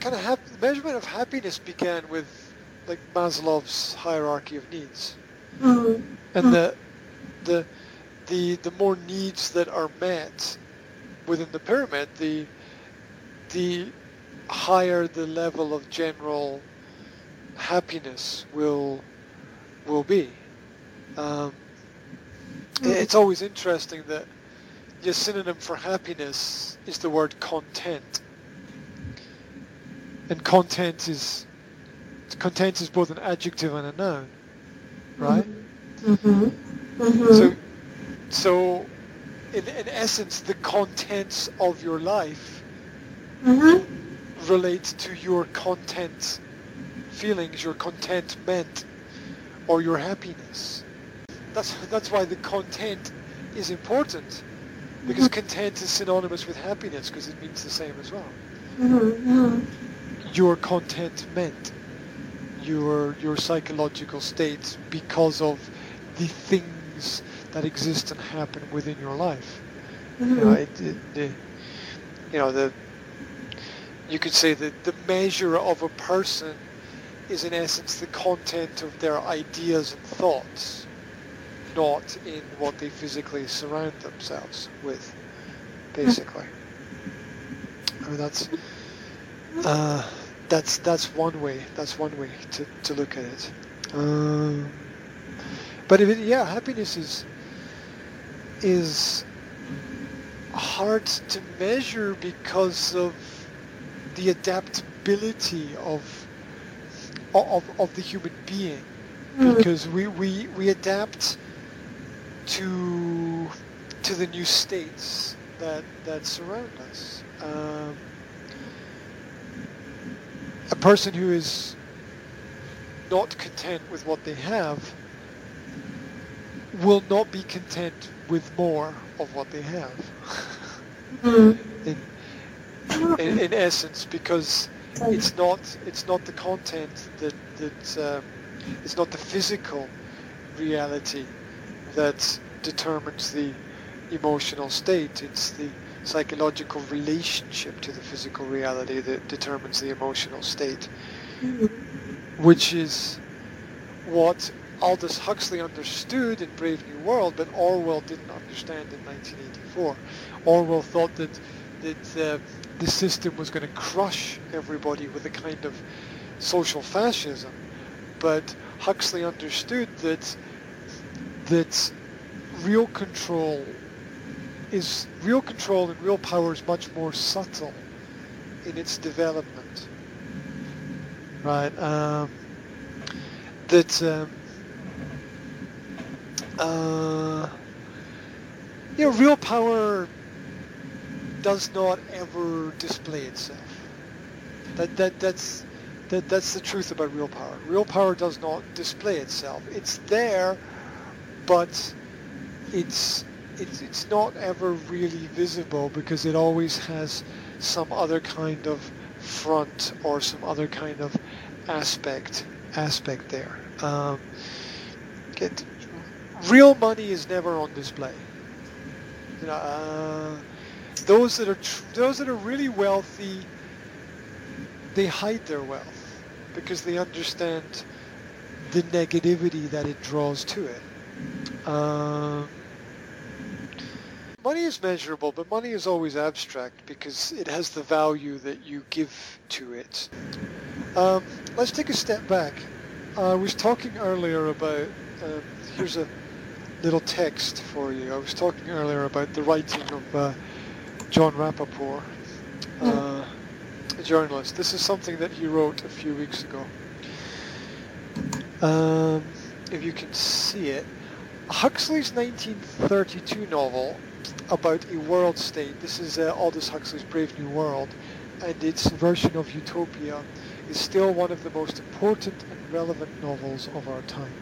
kind of hap- measurement of happiness began with like Maslow's hierarchy of needs, Mm. and the the the the more needs that are met within the pyramid, the the higher the level of general happiness will will be. Um, it's always interesting that your synonym for happiness is the word content, and content is content is both an adjective and a noun, right? Mm-hmm. Mm-hmm. So, so in, in essence, the contents of your life mm-hmm. relate to your content feelings, your contentment, or your happiness. That's that's why the content is important, because content is synonymous with happiness, because it means the same as well. Mm-hmm. Your contentment, your your psychological state, because of the things that exist and happen within your life. You know, Mm-hmm. it, it, the, you know the you could say that the measure of a person is in essence the content of their ideas and thoughts, not in what they physically surround themselves with, basically. I mean, that's uh, that's that's one way. That's one way to, to look at it. Um, but if it, yeah, happiness is is hard to measure because of the adaptability of of, of the human being Mm. because we, we, we adapt to to the new states that that surround us. Um, person who is not content with what they have will not be content with more of what they have. Mm-hmm. in, in, in essence, because it's not it's not the content that that um, it's not the physical reality that determines the emotional state. It's the psychological relationship to the physical reality that determines the emotional state, which is what Aldous Huxley understood in Brave New World, but Orwell didn't understand in 1984. Orwell thought that that uh, the system was going to crush everybody with a kind of social fascism, but Huxley understood that that real control is real control and real power is much more subtle in its development. Right. Um, that um, uh, you know, real power does not ever display itself. That that that's that that's the truth about real power. Real power does not display itself. It's there, but it's it's it's not ever really visible because it always has some other kind of front or some other kind of aspect aspect there. Um, real money is never on display. Uh, those that are tr- those that are really wealthy, they hide their wealth because they understand the negativity that it draws to it. Um, money is measurable, but money is always abstract because it has the value that you give to it. Um, let's take a step back. I was talking earlier about, um, here's a little text for you. I was talking earlier about the writing of uh, Jon Rappoport, uh, a journalist. This is something that he wrote a few weeks ago. Um, if you can see it, Huxley's 1932 novel about a world state. This is uh, Aldous Huxley's Brave New World, and its version of Utopia is still one of the most important and relevant novels of our time.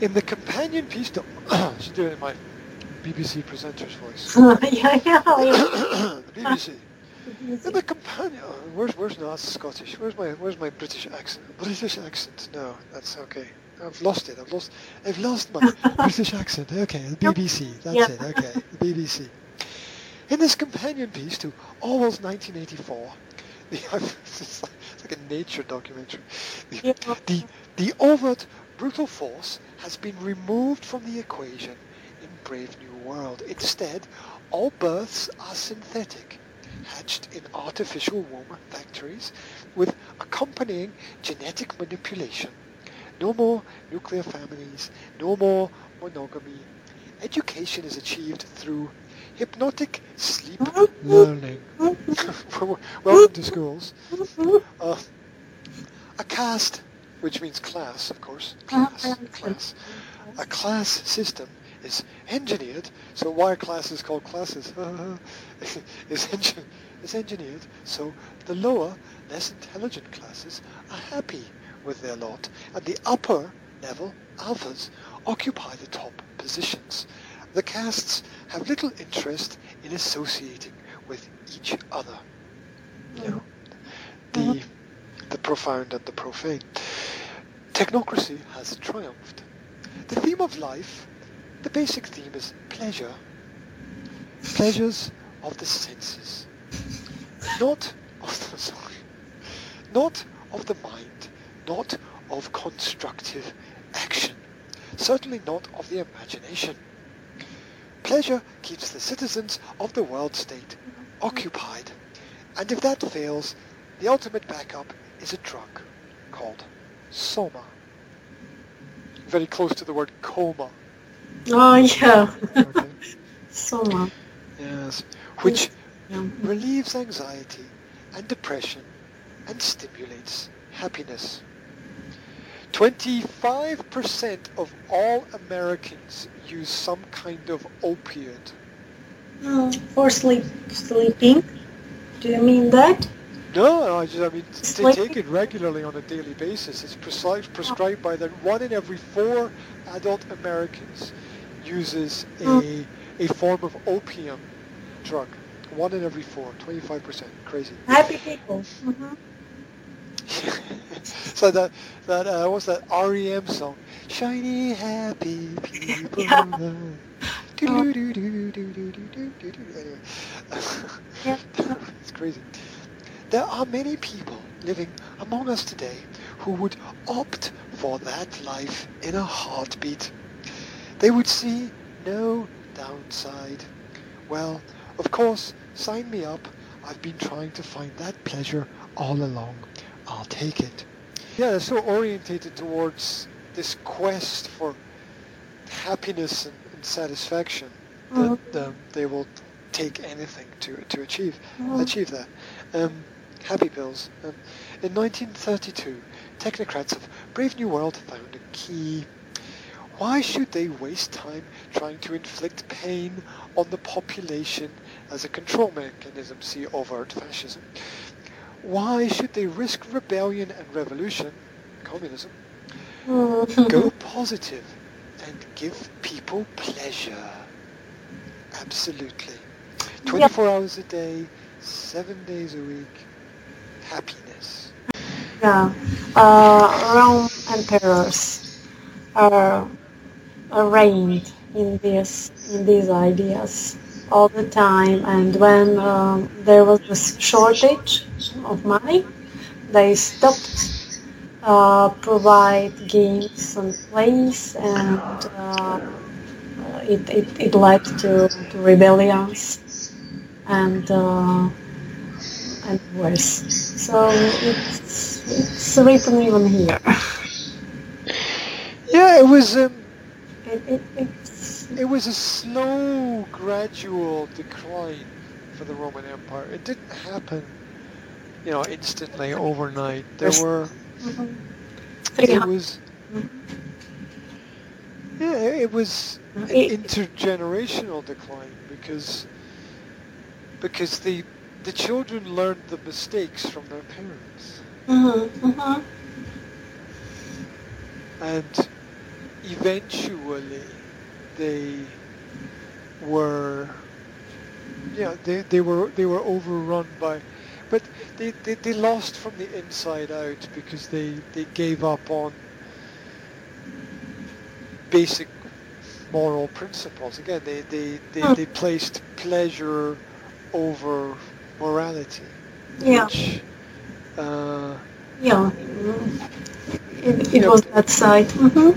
In the companion piece to, should do it in my BBC presenter's voice. yeah, yeah. the BBC. In the companion, where's where's no, Scottish. Where's my where's my British accent? British accent. No, that's okay. I've lost it. I've lost. I've lost my British accent. Okay, the BBC. That's Yep. it. Okay, the BBC. In this companion piece to Orwell's 1984, the it's like, a nature documentary. The, the the overt brutal force has been removed from the equation in Brave New World. Instead, all births are synthetic, hatched in artificial womb factories with accompanying genetic manipulation. No more nuclear families, no more monogamy. Education is achieved through hypnotic sleep learning. Welcome to schools. Uh, a caste, which means class, of course, class, class. A class system is engineered. So why are classes called classes? is, engi- is engineered so the lower, less intelligent classes are happy with their lot, and the upper level alphas occupy the top positions. The castes have little interest in associating with each other. You know, the mm-hmm. the profound and the profane. Technocracy has triumphed. The theme of life, the basic theme is pleasure. Pleasures of the senses. Not of the sorry, not of the mind, not of constructive action. Certainly not of the imagination. Pleasure keeps the citizens of the world state occupied. And if that fails, the ultimate backup is a drug called soma. Very close to the word coma. Oh yeah. Okay? Soma. yes. Which Yeah. relieves anxiety and depression and stimulates happiness. 25% of all Americans use some kind of opiate. Mm, for sleep, sleeping. Do you mean that? No, I just, I mean, they take it regularly on a daily basis. It's prescribed, prescribed by that one in every four adult Americans uses a, a form of opium drug. One in every four, 25%. Crazy. Happy people. hmm so that that uh, what's that REM song? Shiny happy people. Yeah. Anyway, yeah. it's crazy. There are many people living among us today who would opt for that life in a heartbeat. They would see no downside. Well, of course, sign me up. I've been trying to find that pleasure all along. I'll take it. Yeah, they're so orientated towards this quest for happiness and, and satisfaction that um, they will take anything to to achieve Mhm. achieve that. Um, happy pills. Um, in 1932, technocrats of Brave New World found a key. Why should they waste time trying to inflict pain on the population as a control mechanism? See overt fascism. Why should they risk rebellion and revolution, communism, go positive and give people pleasure? Absolutely. 24 hours a day, seven days a week, happiness. Yeah. Uh, Rome emperors are, reigned in this in these ideas all the time, and when um, there was this shortage of money, they stopped uh, provide games and plays, and uh, it, it, it led to, to rebellions and uh, and wars. So it's it's written even here. Yeah, it was um, It, it, it's it was a slow, gradual decline for the Roman Empire. It didn't happen, you know, instantly overnight. There were mhm. it was yeah, it was intergenerational decline because because the the children learned the mistakes from their parents Mhm, mhm. and eventually they were yeah they, they were they were overrun by but they, they, they lost from the inside out because they, they gave up on basic moral principles again they, they, they, they placed pleasure over morality Yeah. which Uh, Yeah. It, it was that side. hmm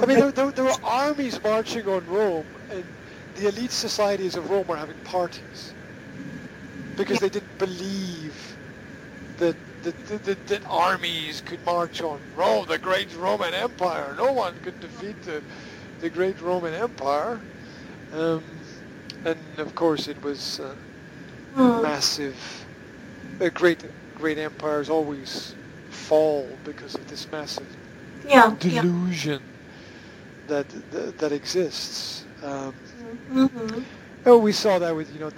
I mean, there, there, there were armies marching on Rome, and the elite societies of Rome were having parties because they didn't believe that that, that, armies could march on Rome, the great Roman Empire. No one could defeat the the great Roman Empire. Um, and of course, it was uh, Mm. massive. Uh, great great empires always fall because of this massive Yeah. Yeah. delusion that, that that exists. Um, hmm oh, we saw that with you know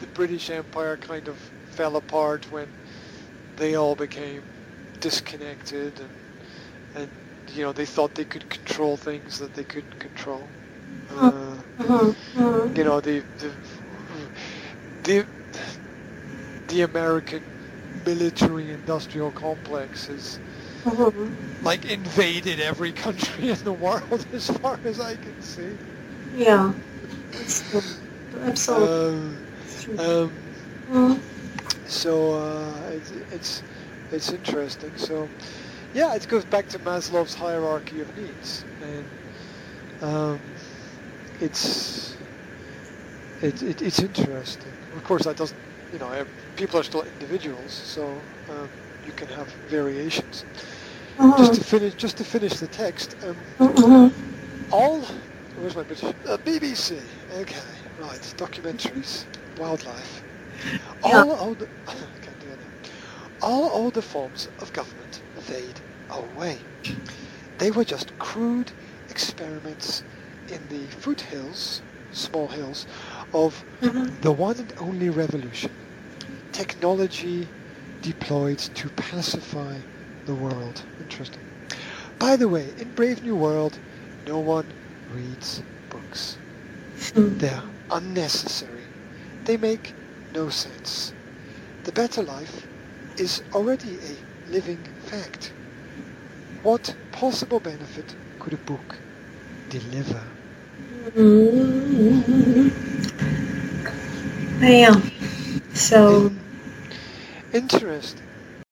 the, British Empire kind of fell apart when they all became disconnected and and you know they thought they could control things that they couldn't control. Uh, hmm hmm you know the the the, the American military industrial complex has hmm like invaded every country in the world as far as I can see. Yeah. Absolutely. True. Um, Mm. so uh, it's, it's it's interesting. So yeah, it goes back to Maslow's hierarchy of needs, and um, it's it, it, it's interesting. Of course, that doesn't you know people are still individuals, so um, you can have variations. Just to finish, just to finish the text, um, Mhm. all where's my British? Uh, BBC. Okay, right. Documentaries, wildlife. Yeah. All older, do it now. All older forms of government fade away. They were just crude experiments in the foothills, small hills, of Mhm. the one and only revolution. Technology deployed to pacify the world. Interesting. By the way, in Brave New World, no one reads books. Mm. They're unnecessary. They make no sense. The better life is already a living fact. What possible benefit could a book deliver? Mhm. Yeah. So. In- interesting.